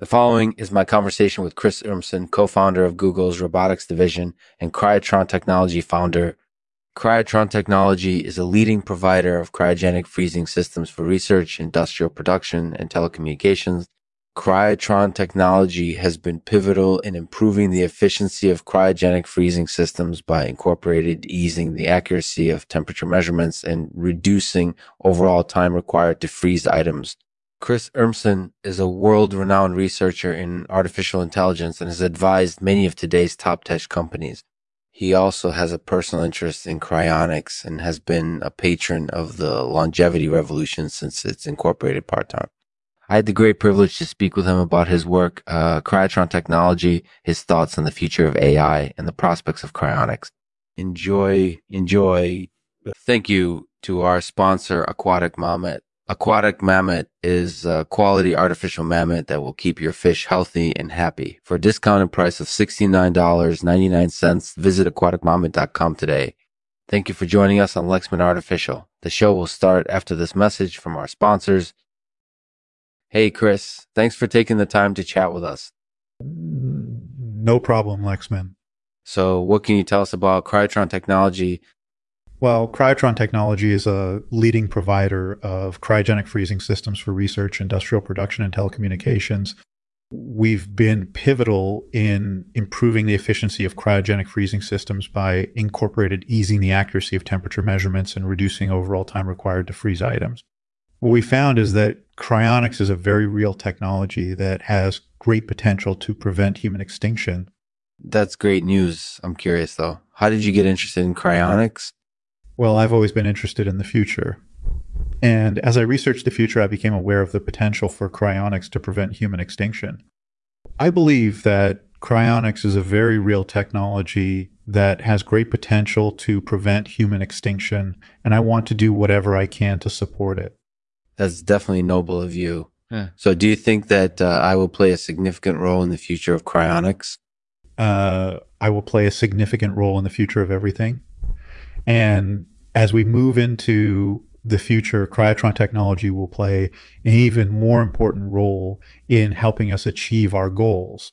The following is my conversation with Chris Urmson, co-founder of Google's robotics division and Cryotron Technology founder. Cryotron Technology is a leading provider of cryogenic freezing systems for research, industrial production, and telecommunications. Cryotron Technology has been pivotal in improving the efficiency of cryogenic freezing systems by incorporated easing the accuracy of temperature measurements and reducing overall time required to freeze items. Chris Urmson is a world renowned researcher in artificial intelligence and has advised many of today's top tech companies. He also has a personal interest in cryonics and has been a patron of the longevity revolution since it's incorporated part time. I had the great privilege to speak with him about his work, uh, Cryotron technology, his thoughts on the future of AI, and the prospects of cryonics. Enjoy, enjoy. Thank you to our sponsor, Aquatic Mammoth. Aquatic Mammoth is a quality artificial mammoth that will keep your fish healthy and happy. For a discounted price of $69.99, visit aquaticmammoth.com today. Thank you for joining us on Lexman Artificial. The show will start after this message from our sponsors. Hey, Chris, thanks for taking the time to chat with us. No problem, Lexman. So, what can you tell us about Cryotron technology well, Cryotron Technology is a leading provider of cryogenic freezing systems for research, industrial production, and telecommunications. We've been pivotal in improving the efficiency of cryogenic freezing systems by incorporated easing the accuracy of temperature measurements and reducing overall time required to freeze items. What we found is that cryonics is a very real technology that has great potential to prevent human extinction. That's great news. I'm curious though. How did you get interested in cryonics? Well, I've always been interested in the future. And as I researched the future, I became aware of the potential for cryonics to prevent human extinction. I believe that cryonics is a very real technology that has great potential to prevent human extinction, and I want to do whatever I can to support it. That's definitely noble of you. Yeah. So, do you think that uh, I will play a significant role in the future of cryonics? Uh, I will play a significant role in the future of everything. And as we move into the future, cryotron technology will play an even more important role in helping us achieve our goals.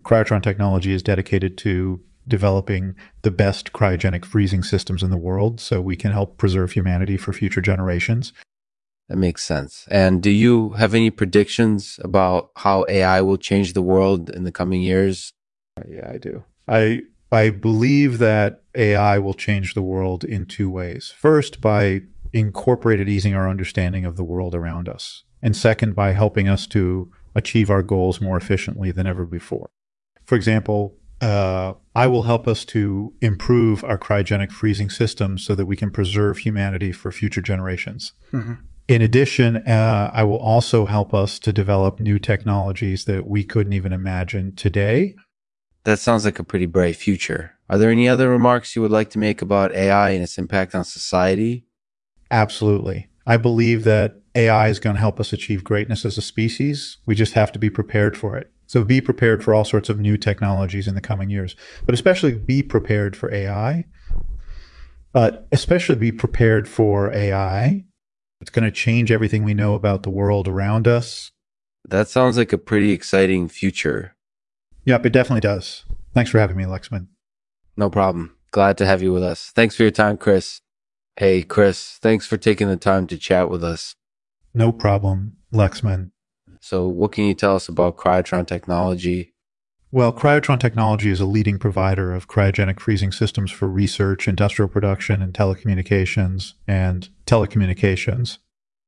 Cryotron technology is dedicated to developing the best cryogenic freezing systems in the world so we can help preserve humanity for future generations. That makes sense. And do you have any predictions about how AI will change the world in the coming years? Yeah, I do. I I believe that AI will change the world in two ways. First, by incorporated easing our understanding of the world around us. And second, by helping us to achieve our goals more efficiently than ever before. For example, uh, I will help us to improve our cryogenic freezing systems so that we can preserve humanity for future generations. Mm-hmm. In addition, uh, I will also help us to develop new technologies that we couldn't even imagine today that sounds like a pretty bright future. Are there any other remarks you would like to make about AI and its impact on society? Absolutely. I believe that AI is going to help us achieve greatness as a species. We just have to be prepared for it. So be prepared for all sorts of new technologies in the coming years, but especially be prepared for AI. But especially be prepared for AI. It's going to change everything we know about the world around us. That sounds like a pretty exciting future. Yep, it definitely does. Thanks for having me, Lexman. No problem. Glad to have you with us. Thanks for your time, Chris. Hey, Chris, thanks for taking the time to chat with us. No problem, Lexman. So, what can you tell us about Cryotron technology? Well, Cryotron Technology is a leading provider of cryogenic freezing systems for research, industrial production, and telecommunications and telecommunications.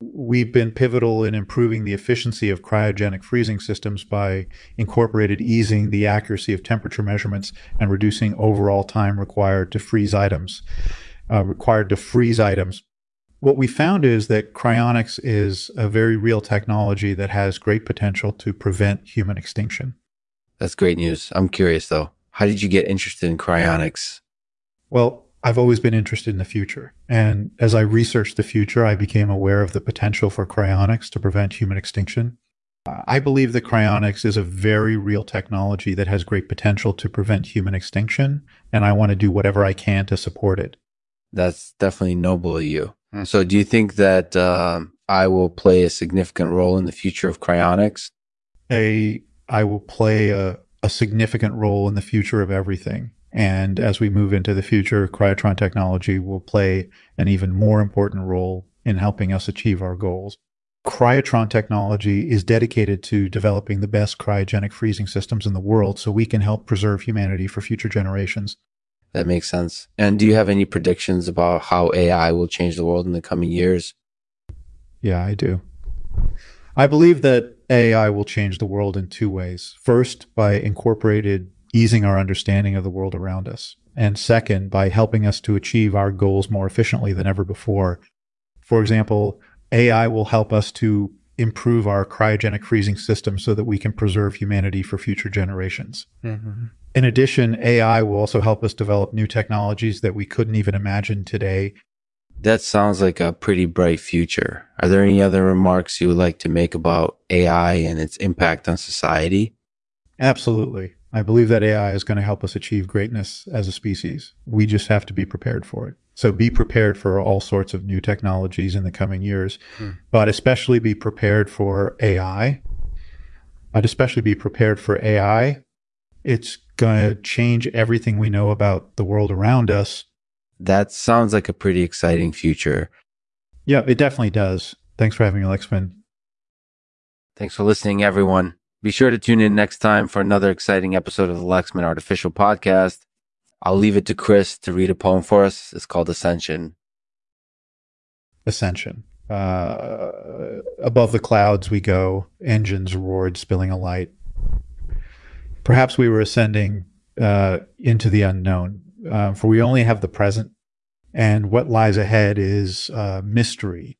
We've been pivotal in improving the efficiency of cryogenic freezing systems by incorporated easing the accuracy of temperature measurements and reducing overall time required to freeze items. Uh, required to freeze items. What we found is that cryonics is a very real technology that has great potential to prevent human extinction. That's great news. I'm curious though. How did you get interested in cryonics? Well, I've always been interested in the future. And as I researched the future, I became aware of the potential for cryonics to prevent human extinction. I believe that cryonics is a very real technology that has great potential to prevent human extinction, and I want to do whatever I can to support it. That's definitely noble of you. Hmm. So, do you think that uh, I will play a significant role in the future of cryonics? I AI will play a, a significant role in the future of everything. And as we move into the future, cryotron technology will play an even more important role in helping us achieve our goals. Cryotron technology is dedicated to developing the best cryogenic freezing systems in the world so we can help preserve humanity for future generations. That makes sense. And do you have any predictions about how AI will change the world in the coming years? Yeah, I do. I believe that AI will change the world in two ways. First, by incorporated easing our understanding of the world around us. And second, by helping us to achieve our goals more efficiently than ever before. For example, AI will help us to improve our cryogenic freezing system so that we can preserve humanity for future generations. Mm-hmm. In addition, AI will also help us develop new technologies that we couldn't even imagine today. That sounds like a pretty bright future. Are there any other remarks you would like to make about AI and its impact on society? Absolutely. I believe that AI is going to help us achieve greatness as a species. We just have to be prepared for it. So be prepared for all sorts of new technologies in the coming years, hmm. but especially be prepared for AI. I'd especially be prepared for AI. It's going to change everything we know about the world around us. That sounds like a pretty exciting future. Yeah, it definitely does. Thanks for having me, Lexman. Thanks for listening, everyone. Be sure to tune in next time for another exciting episode of the Lexman Artificial Podcast. I'll leave it to Chris to read a poem for us. It's called Ascension. Ascension. Uh, above the clouds we go, engines roared, spilling a light. Perhaps we were ascending uh, into the unknown, uh, for we only have the present, and what lies ahead is mystery.